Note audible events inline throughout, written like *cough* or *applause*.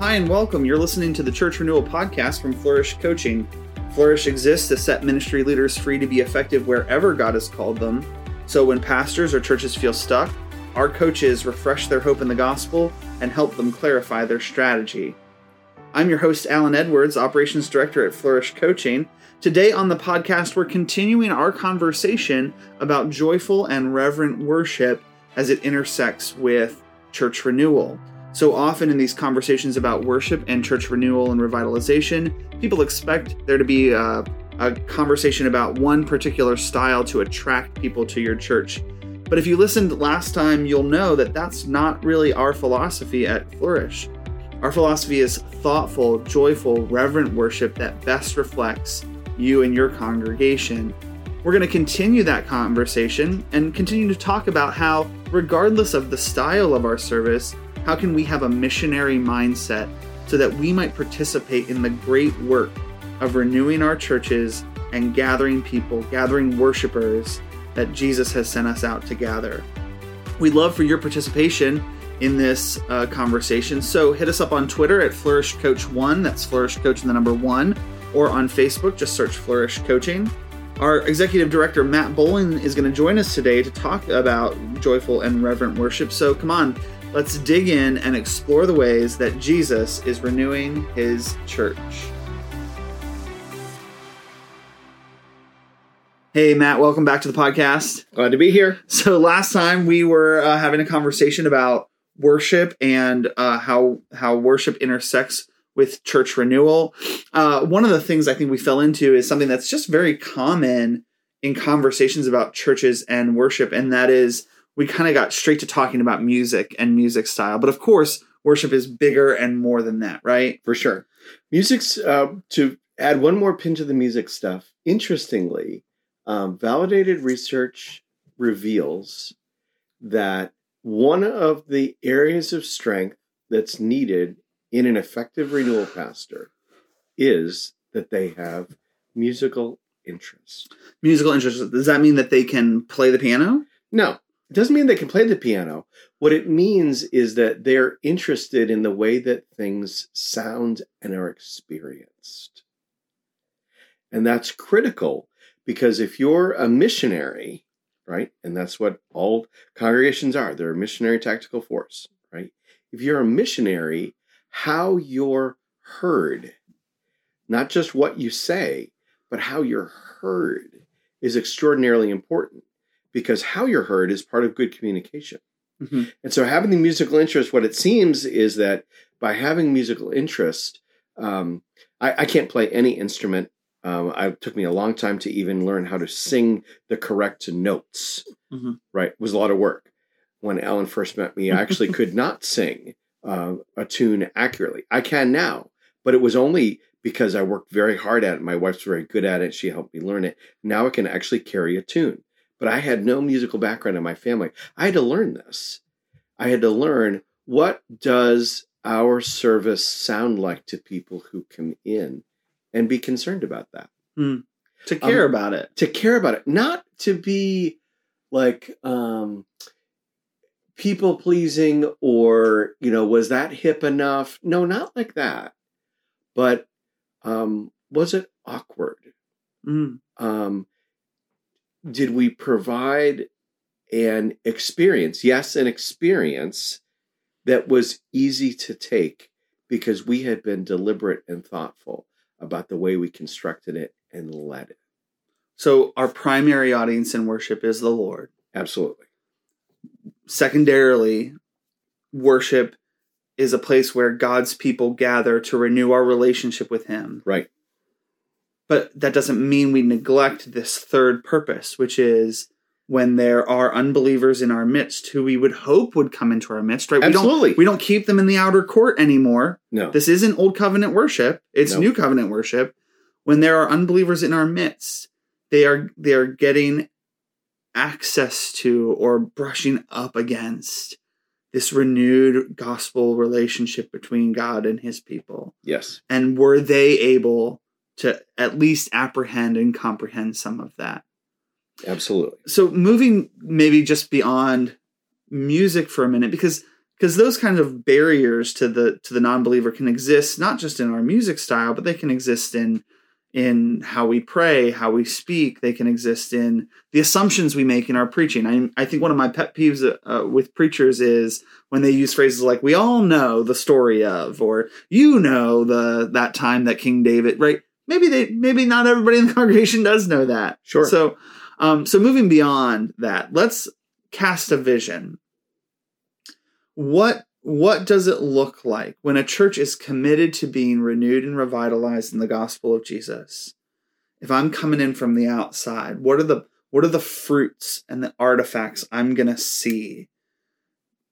Hi, and welcome. You're listening to the Church Renewal podcast from Flourish Coaching. Flourish exists to set ministry leaders free to be effective wherever God has called them. So when pastors or churches feel stuck, our coaches refresh their hope in the gospel and help them clarify their strategy. I'm your host, Alan Edwards, Operations Director at Flourish Coaching. Today on the podcast, we're continuing our conversation about joyful and reverent worship as it intersects with church renewal. So often in these conversations about worship and church renewal and revitalization, people expect there to be a, a, conversation about one particular style to attract people to your church. But if you listened last time, you'll know that that's not really our philosophy at Flourish. Our philosophy is thoughtful, joyful, reverent worship that best reflects you and your congregation. We're going to continue that conversation and continue to talk about how, regardless of the style of our service, how can we have a missionary mindset so that we might participate in the great work of renewing our churches and gathering people, gathering worshipers that Jesus has sent us out to gather? We'd love for your participation in this uh, conversation. So hit us up on Twitter at Flourish Coach One. That's Flourish Coach and the number one. Or on Facebook, just search Flourish Coaching. Our executive director, Matt Bolin is going to join us today to talk about joyful and reverent worship. So come on, Let's dig in and explore the ways that Jesus is renewing his church. Hey, Matt, welcome back to the podcast. Glad to be here. So, last time we were uh, having a conversation about worship and uh, how how worship intersects with church renewal. Uh, one of the things I think we fell into is something that's just very common in conversations about churches and worship, and that is we kind of got straight to talking about music and music style. But of course, worship is bigger and more than that, right? For sure. Music's, uh, to add one more pin to the music stuff, interestingly, um, validated research reveals that one of the areas of strength that's needed in an effective renewal pastor is that they have musical interest. Musical interest. Does that mean that they can play the piano? No, it doesn't mean they can play the piano. What it means is that they're interested in the way that things sound and are experienced. And that's critical because if you're a missionary, right, and that's what all congregations are, they're a missionary tactical force, right? If you're a missionary, how you're heard, not just what you say, but how you're heard is extraordinarily important because how you're heard is part of good communication. Mm-hmm. And so, having the musical interest, what it seems is that by having musical interest, um, I, I, can't play any instrument. Um, it took me a long time to even learn how to sing the correct notes. Mm-hmm. Right, it was a lot of work. When Alan first met me, I actually *laughs* could not sing uh, a tune accurately. I can now, but it was only because I worked very hard at it. My wife's very good at it. She helped me learn it. Now I can actually carry a tune but I had no musical background in my family. I had to learn this. I had to learn what does our service sound like to people who come in and be concerned about that. Mm. To care um, about it. To care about it. Not to be like um people pleasing or, you know, was that hip enough? No, not like that. But um was it awkward? Mm. Um did we provide an experience? Yes, an experience that was easy to take because we had been deliberate and thoughtful about the way we constructed it and led it. So, our primary audience in worship is the Lord. Absolutely. Secondarily, worship is a place where God's people gather to renew our relationship with Him. Right. But that doesn't mean we neglect this third purpose, which is when there are unbelievers in our midst who we would hope would come into our midst, right? Absolutely. We don't, we don't keep them in the outer court anymore. No. This isn't old covenant worship. It's no. new covenant worship. When there are unbelievers in our midst, they are they are getting access to or brushing up against this renewed gospel relationship between God and his people. Yes. And were they able to at least apprehend and comprehend some of that. Absolutely. So moving maybe just beyond music for a minute, because because those kinds of barriers to the to the non-believer can exist not just in our music style but they can exist in in how we pray how we speak they can exist in the assumptions we make in our preaching i, I think one of my pet peeves uh, with preachers is when they use phrases like we all know the story of or you know the that time that king david right maybe they maybe not everybody in the *laughs* congregation does know that Sure. so um so moving beyond that let's cast a vision what what does it look like when a church is committed to being renewed and revitalized in the gospel of Jesus? If I'm coming in from the outside, what are the what are the fruits and the artifacts I'm going to see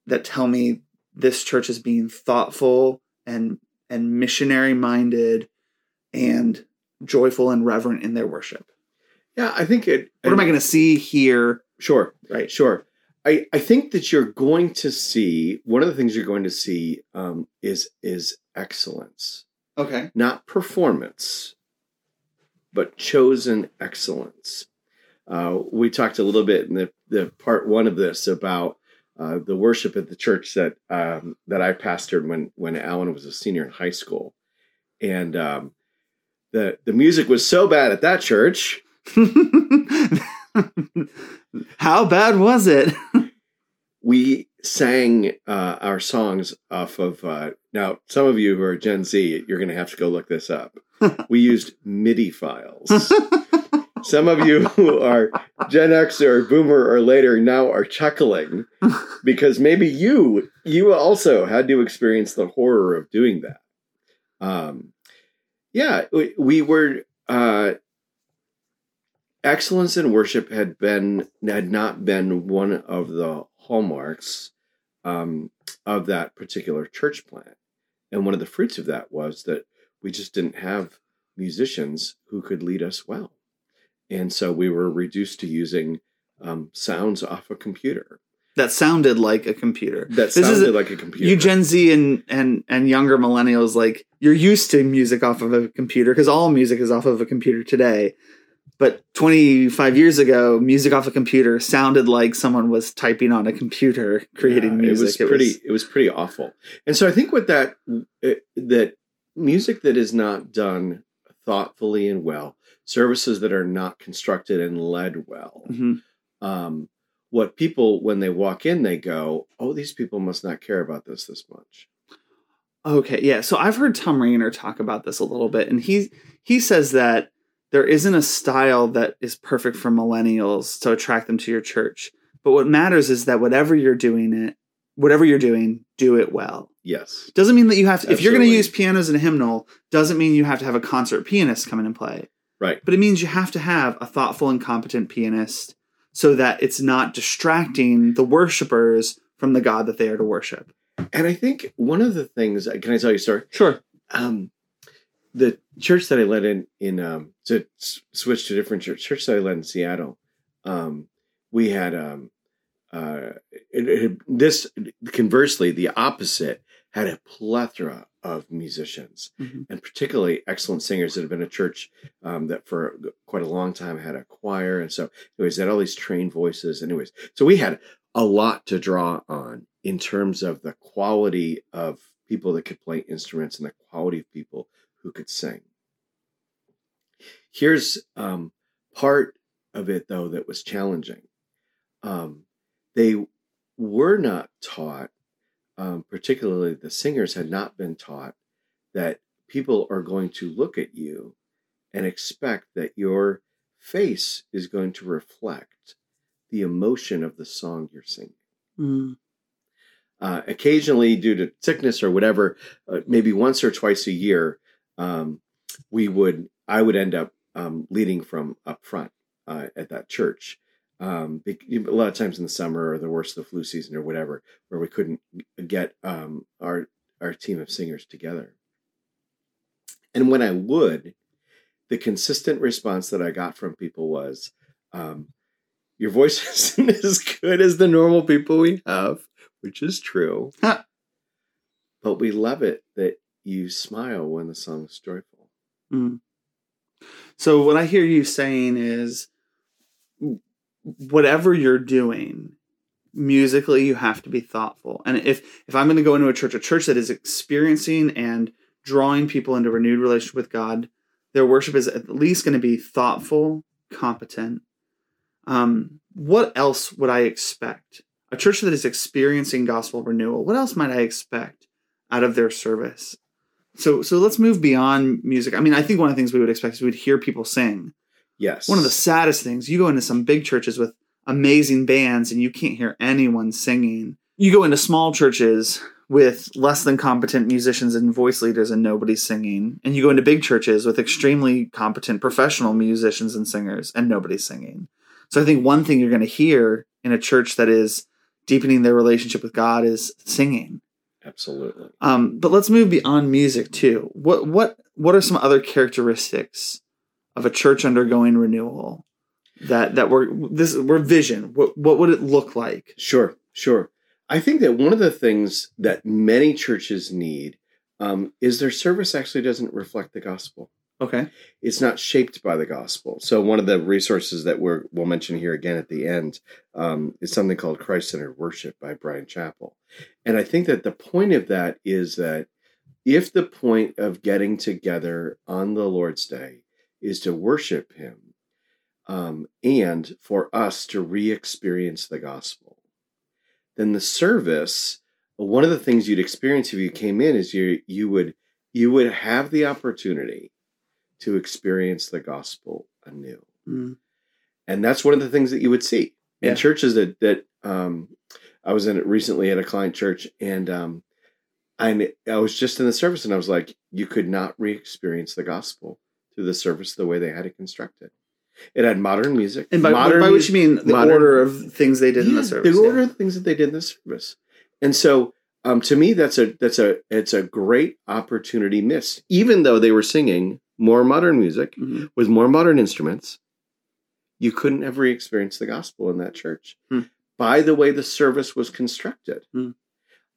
that tell me this church is being thoughtful and and missionary minded and joyful and reverent in their worship? Yeah, I think it. What am I going to see here? Sure, Right. sure. I, I think that you're going to see one of the things you're going to see um, is is excellence, Okay. not performance, but chosen excellence. Uh, we talked a little bit in the, the part one of this about uh, the worship at the church that um, that I pastored when when Alan was a senior in high school, and um, the the music was so bad at that church. *laughs* How bad was it? *laughs* we sang uh, our songs off of uh, now some of you who are gen z you're going to have to go look this up. *laughs* We used midi files. Some of you who are gen x or boomer or later now are chuckling because maybe you you also had to experience the horror of doing that. Um, yeah we, we were uh, excellence in worship had been had not been one of the hallmarks um, of that particular church plant, and one of the fruits of that was that we just didn't have musicians who could lead us well, and so we were reduced to using um, sounds off a computer that sounded like a computer. that This is sounded a- like a computer. You Gen Z and and and younger millennials, like you're used to music off of a computer because all music is off of a computer today. But 25 years ago, music off a computer sounded like someone was typing on a computer creating Yeah, music. It was pretty. It was, pretty awful. And so I think with that, it, that music that is not done thoughtfully and well, services that are not constructed and led well, Mhm. um, what people when they walk in, they go, "Oh, these people must not care about this this much." Okay, yeah. So I've heard Tom Rainer talk about this a little bit, and he he says that there isn't a style that is perfect for millennials to attract them to your church. But what matters is that whatever you're doing it, whatever you're doing, do it well. Yes, Doesn't mean that you have to. If you're going to use pianos in a hymnal, doesn't mean you have to have a concert pianist come in and play. right. But it means you have to have a thoughtful and competent pianist so that it's not distracting the worshipers from the God that they are to worship. And I think one of the things. Can I tell you a story? Sure. um, the church that I led in in um, to s- switch to a different church, church that I led in Seattle, um, we had um, uh, it, it, this conversely the opposite had a plethora of musicians Mhm. and particularly excellent singers that have been a church um, that for quite a long time had a choir and so anyways they had all these trained voices anyways so we had a lot to draw on in terms of the quality of people that could play instruments and the quality of people who could sing. Here's um, part of it, though, that was challenging. Um, they were not taught, um, particularly the singers had not been taught, that people are going to look at you and expect that your face is going to reflect the emotion of the song you're singing Mm. uh, occasionally due to sickness or whatever, uh, maybe once or twice a year, um, we would I would end up um, leading from up front uh, at that church. Um, a lot of times in the summer or the worst of the flu season or whatever, where we couldn't get um, our our team of singers together. And when I would, the consistent response that I got from people was, um, "Your voice *laughs* isn't as good as the normal people we have." which is true. Huh. But we love it that you smile when the song's joyful. Mm. So what I hear you saying is whatever you're doing, musically you have to be thoughtful. And if if i'm going to go into a church a church that is experiencing and drawing people into renewed relationship with god their worship is at least going to be thoughtful competent. Um, what else would i expect? A church that is experiencing gospel renewal what else might i expect out of their service? So so let's move beyond music. I mean i think one of the things we would expect is we'd hear people sing Yes. one of the saddest things you go into some big churches with amazing bands and you can't hear anyone singing you go into small churches with less than competent musicians and voice leaders and nobody's singing and you go into big churches with extremely competent professional musicians and singers and nobody's singing so i think one thing you're going to hear in a church that is deepening their relationship with god is singing Absolutely. um, but let's move beyond music too. What what what are some other characteristics of a church undergoing renewal that that we're this we're vision? What what would it look like? Sure, sure. I think that one of the things that many churches need um, is their service actually doesn't reflect the gospel. Okay. It's not shaped by the gospel. So one of the resources that we're, we'll mention here again at the end um, is something called Christ-centered worship by Bryan Chapell, and I think that the point of that is that if the point of getting together on the Lord's Day is to worship Him, um, and for us to re-experience the gospel, then the service one of the things you'd experience if you came in is you you would you would have the opportunity to experience the gospel anew Mm. and that's one of the things that you would see in Yeah. churches that that um i was in it recently at a client church and um I, I was just in the service and i was like you could not re-experience the gospel through the service the way they had it constructed it had modern music And by, modern by which you mean the modern- order of things they did in the service. The order yeah. of things that they did in the service. And so um, to me that's a that's a it's a great opportunity missed. Even though they were singing more modern music Mhm. with more modern instruments, you couldn't ever experience the gospel in that church Hmm. by the way the service was constructed. Hmm.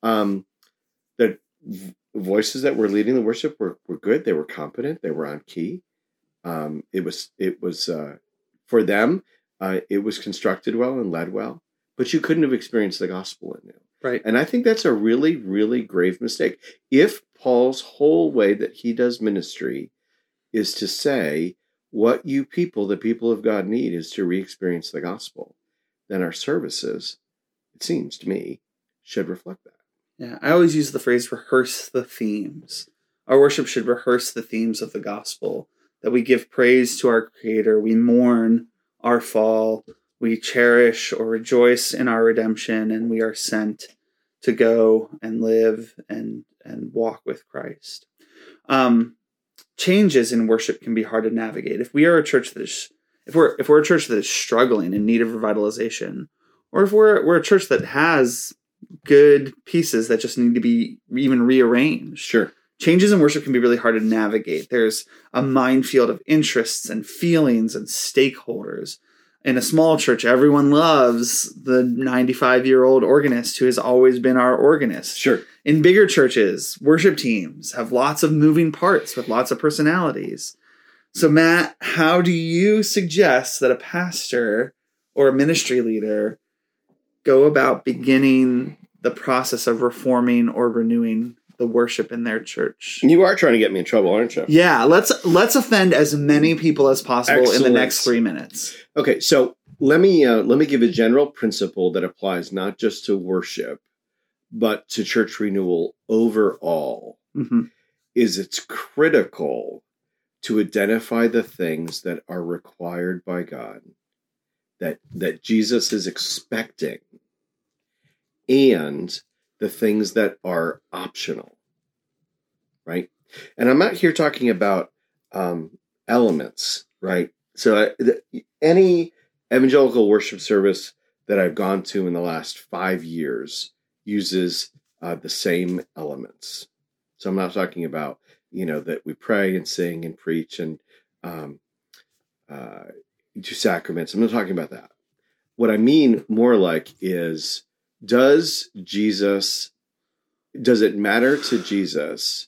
Um, the voices that were leading the worship were, were good. They were competent. They were on key. Um, it was it was uh, for them. Uh, it was constructed well and led well, but you couldn't have experienced the gospel in it. Right. And I think that's a really, really grave mistake. If Paul's whole way that he does ministry is to say, what you people, the people of God, need is to re experience the gospel, then our services, it seems to me, should reflect that. Yeah, I always use the phrase rehearse the themes. Our worship should rehearse the themes of the gospel. That we give praise to our Creator, we mourn our fall, we cherish or rejoice in our redemption, and we are sent to go and live and and walk with Christ. Um, changes in worship can be hard to navigate. If we are a church that is, if we're if we're a church that is struggling in need of revitalization, or if we're we're a church that has good pieces that just need to be even rearranged. Sure. Changes in worship can be really hard to navigate. There's a minefield of interests and feelings and stakeholders. In a small church, everyone loves the 95 year old organist who has always been our organist. Sure. In bigger churches, worship teams have lots of moving parts with lots of personalities. So, Matt, how do you suggest that a pastor or a ministry leader go about beginning the process of reforming or renewing the worship in their church? You are trying to get me in trouble, aren't you? Yeah, let's let's offend as many people as possible in the next three minutes. Okay, so let me uh, let me give a general principle that applies not just to worship, but to church renewal overall. hmm Is it's critical to identify the things that are required by God, that that Jesus is expecting, and the things that are optional. Right, and I'm not here talking about um, elements, right? So the, any evangelical worship service that I've gone to in the last five years uses uh, the same elements. So I'm not talking about you know that we pray and sing and preach and um, uh, do sacraments. I'm not talking about that. What I mean more like is does Jesus does it matter to Jesus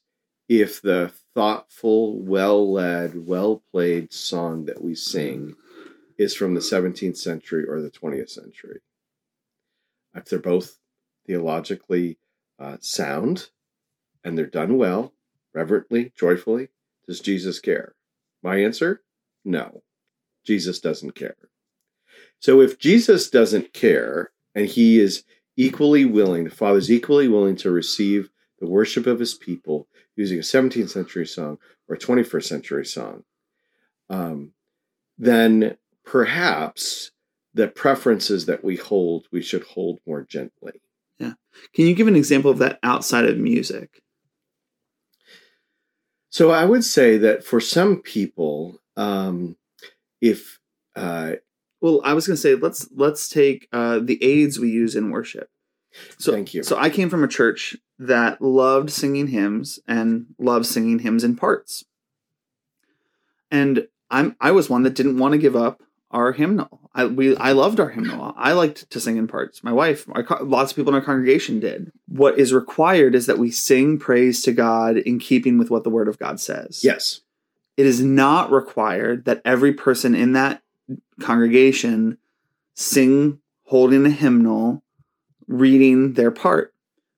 if the thoughtful, well led, well played song that we sing is from the 17th century or the 20th century? if they're both theologically uh, sound and they're done well, reverently, joyfully, does Jesus care? My answer no. Jesus doesn't care. So if Jesus doesn't care and he is equally willing, the Father's equally willing to receive the worship of his people using a 17th century song or a 21st century song, um, then perhaps the preferences that we hold, we should hold more gently. Yeah. Can you give an example of that outside of music? So I would say that for some people, um, if uh, well, I was going to say let's let's take uh, the aids we use in worship. So, Thank you. So I came from a church that loved singing hymns and loved singing hymns in parts, and I'm I was one that didn't want to give up our hymnal. I we I loved our hymnal. I liked to sing in parts. My wife, our, lots of people in our congregation did. What is required is that we sing praise to God in keeping with what the Word of God says. Yes. It is not required that every person in that congregation sing holding a hymnal, reading their part.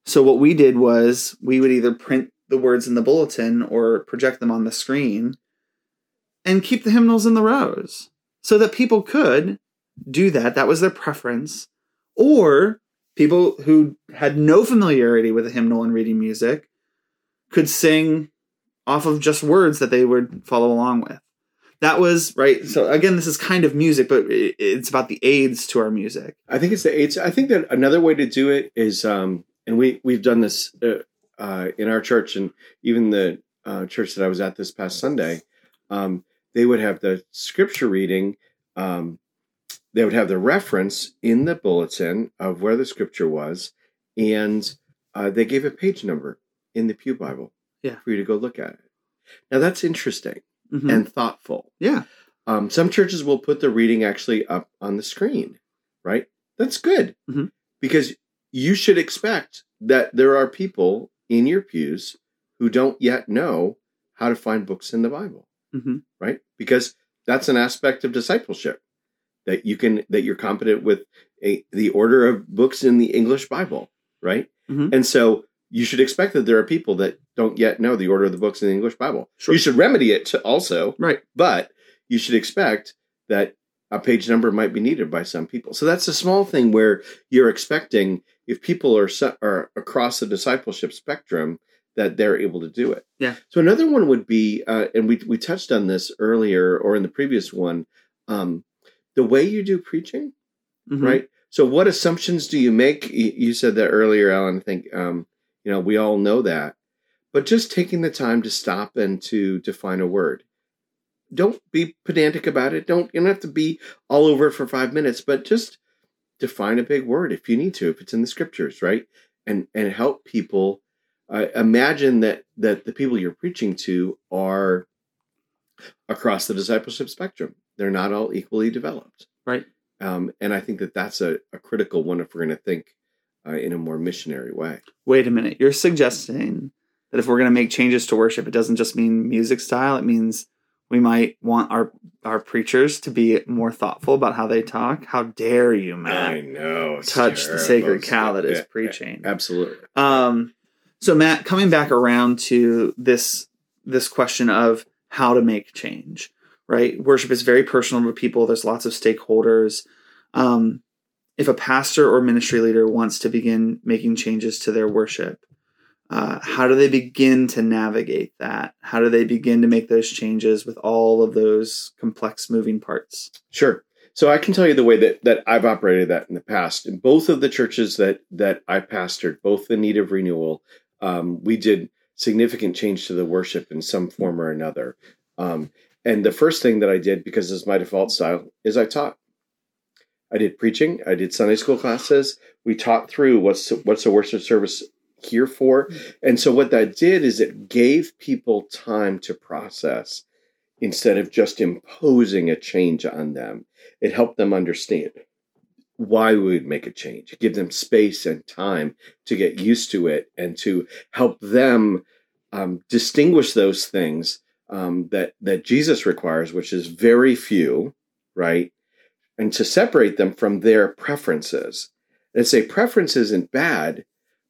So what we did was we would either print the words in the bulletin or project them on the screen and keep the hymnals in the rows so that people could do that. That was their preference. Or people who had no familiarity with a hymnal and reading music could sing off of just words that they would follow along with. That was right. So again, this is kind of music, but it's about the aids to our music. I think it's the aids. I think that another way to do it is, um, and we we've done this uh, uh, in our church, and even the uh, church that I was at this past Sunday. Um, they would have the scripture reading. Um, they would have the reference in the bulletin of where the scripture was, and uh, they gave a page number in the Pew Bible yeah. for you to go look at it. Now that's interesting mm-hmm. and thoughtful. Yeah. Um, some churches will put the reading actually up on the screen, right? That's good mm-hmm. because you should expect that there are people in your pews who don't yet know how to find books in the Bible mm-hmm. right? Because that's an aspect of discipleship that you can that you're competent with a, the order of books in the English Bible, right? Mm-hmm. And so you should expect that there are people that don't yet know the order of the books in the English Bible. Sure. You should remedy it also, right? But you should expect that a page number might be needed by some people. So that's a small thing where you're expecting if people are are across the discipleship spectrum that they're able to do it. Yeah. So another one would be, uh, and we we touched on this earlier or in the previous one, um, the way you do preaching, mm-hmm. right? So what assumptions do you make? You said that earlier, Alan. I think um, you know we all know that, but just taking the time to stop and to define a word. Don't be pedantic about it. Don't you don't have to be all over it for five minutes, but just define a big word if you need to, if it's in the scriptures, right? And and help people uh, imagine that that the people you're preaching to are across the discipleship spectrum. They're not all equally developed, right? Um, and I think that that's a, a critical one if we're going to think uh, in a more missionary way. Wait a minute, you're suggesting that if we're going to make changes to worship, it doesn't just mean music style; it means we might want our our preachers to be more thoughtful about how they talk. How dare you, Matt? I know. Touch the sacred cow that is yeah, preaching. Absolutely. Um, so Matt, coming back around to this this question of how to make change, right? Worship is very personal to people. There's lots of stakeholders. Um, if a pastor or ministry leader wants to begin making changes to their worship, uh, how do they begin to navigate that? How do they begin to make those changes with all of those complex moving parts? Sure. So I can tell you the way that, that I've operated that in the past. In both of the churches that that I pastored, both the need of renewal, um, we did significant change to the worship in some form or another. Um, and the first thing that I did, because it's my default style, is I taught. I did preaching. I did Sunday school classes. We taught through what's what's the worship service here for, and so what that did is it gave people time to process instead of just imposing a change on them. It helped them understand why we would make a change, give them space and time to get used to it and to help them um, distinguish those things um, that that Jesus requires, which is very few, right? And to separate them from their preferences. And say preference isn't bad,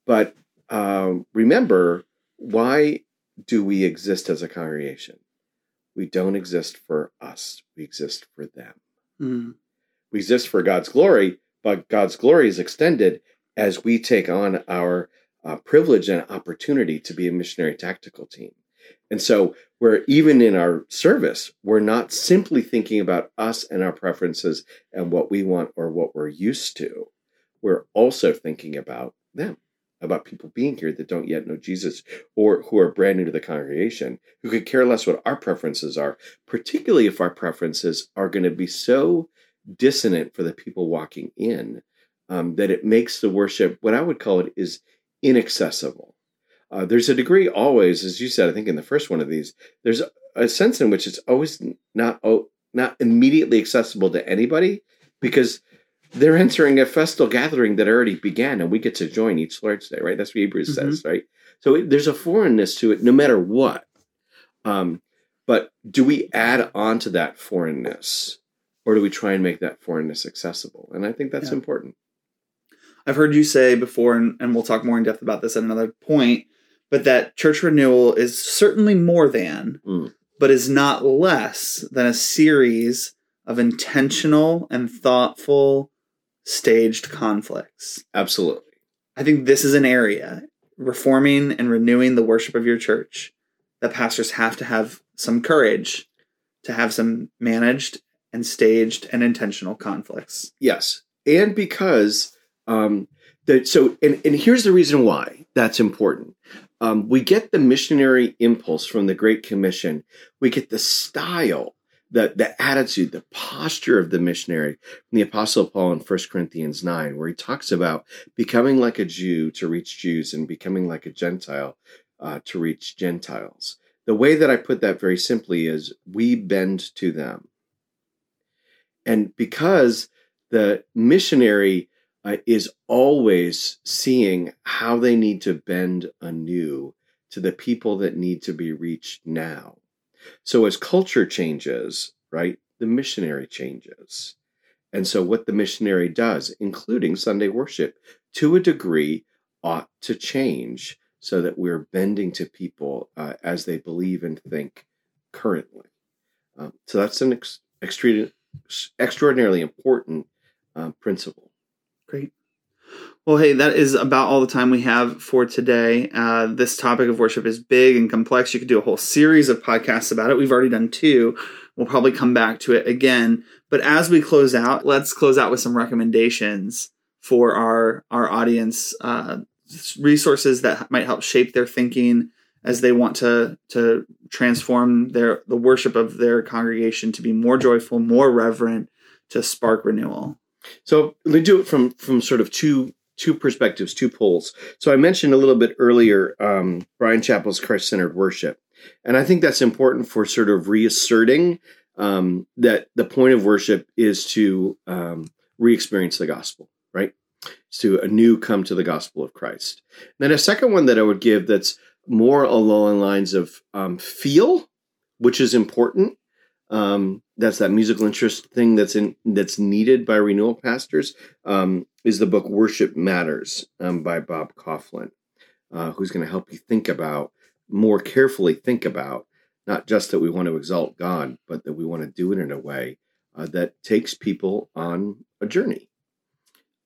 but um, remember why do we exist as a congregation? We don't exist for us, we exist for them. Mm. We exist for God's glory, but God's glory is extended as we take on our uh, privilege and opportunity to be a missionary tactical team. And so, we're even in our service, we're not simply thinking about us and our preferences and what we want or what we're used to. We're also thinking about them, about people being here that don't yet know Jesus or who are brand new to the congregation, who could care less what our preferences are, particularly if our preferences are going to be so dissonant for the people walking in um, that it makes the worship, what I would call it, is inaccessible. Uh, there's a degree always, as you said, I think in the first one of these, there's a sense in which it's always not oh, not immediately accessible to anybody because they're entering a festal gathering that already began and we get to join each Lord's Day, right? That's what Hebrews mm-hmm. says, right? So it, there's a foreignness to it no matter what. Um, but do we add on to that foreignness or do we try and make that foreignness accessible? And I think that's yeah. important. I've heard you say before, and, and we'll talk more in depth about this at another point, but that church renewal is certainly more than, mm. but is not less than a series of intentional and thoughtful staged conflicts. Absolutely. I think this is an area, reforming and renewing the worship of your church, that pastors have to have some courage to have some managed and staged and intentional conflicts. Yes. And because um, so, and, and here's the reason why that's important. Um, we get the missionary impulse from the Great Commission. We get the style, the, the attitude, the posture of the missionary from the Apostle Paul in 1 Corinthians 9, where he talks about becoming like a Jew to reach Jews and becoming like a Gentile uh, to reach Gentiles. The way that I put that very simply is we bend to them. And because the missionary uh, is always seeing how they need to bend anew to the people that need to be reached now. So as culture changes, right, the missionary changes. And so what the missionary does, including Sunday worship, to a degree, ought to change so that we're bending to people uh, as they believe and think currently. Um, so that's an ex- extre- extraordinarily important uh, principle. Great. Well, hey, that is about all the time we have for today. Uh, this topic of worship is big and complex. You could do a whole series of podcasts about it. We've already done two. We'll probably come back to it again. But as we close out, let's close out with some recommendations for our our audience, uh, resources that might help shape their thinking as they want to to transform their the worship of their congregation to be more joyful, more reverent, to spark renewal. So let me do it from from sort of two two perspectives, two poles. So I mentioned a little bit earlier um, Bryan Chapell's Christ centered worship, and I think that's important for sort of reasserting um, that the point of worship is to um, re-experience the gospel, right? To new come to the gospel of Christ. And then a second one that I would give that's more along lines of um, feel, which is important, um, that's that musical interest thing that's in that's needed by renewal pastors um, is the book Worship Matters um, by Bob Kauflin, uh, who's going to help you think about more carefully think about not just that we want to exalt God, but that we want to do it in a way uh, that takes people on a journey,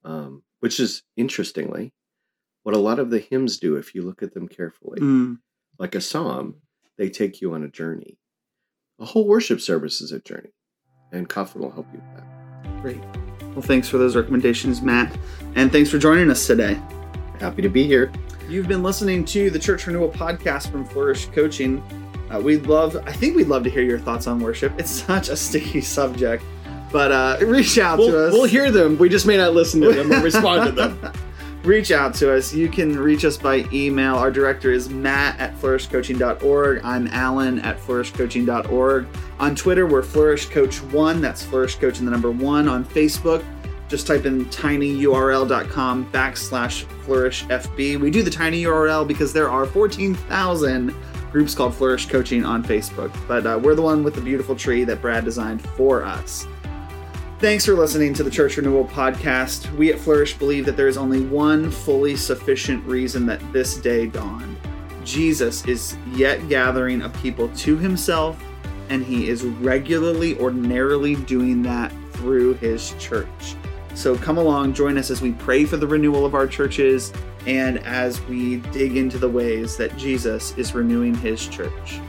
um, which is interestingly what a lot of the hymns do if you look at them carefully. Mm. Like a psalm, they take you on a journey a whole worship service is a journey, and Kauflin will help you with that. Great. Well, thanks for those recommendations, Matt, and thanks for joining us today. Happy to be here. You've been listening to the Church Renewal podcast from Flourish Coaching. Uh, we'd love, I think we'd love to hear your thoughts on worship. It's *laughs* such a sticky subject, but uh, reach out we'll, to us. We'll hear them. We just may not listen to them or respond to them. *laughs* reach out to us. You can reach us by email. Our director is Matt at flourishcoaching.org. I'm Alan at flourishcoaching.org. On Twitter, we're flourishcoach1. That's flourishcoach and the number one. On Facebook, just type in tinyurl.com backslash flourishfb. We do the tiny URL because there are 14,000 groups called Flourish Coaching on Facebook, but uh, we're the one with the beautiful tree that Brad designed for us. Thanks for listening to the Church Renewal podcast. We at Flourish believe that there is only one fully sufficient reason that this day dawned. Jesus is yet gathering a people to himself, and he is regularly, ordinarily doing that through his church. So come along, join us as we pray for the renewal of our churches and as we dig into the ways that Jesus is renewing his church.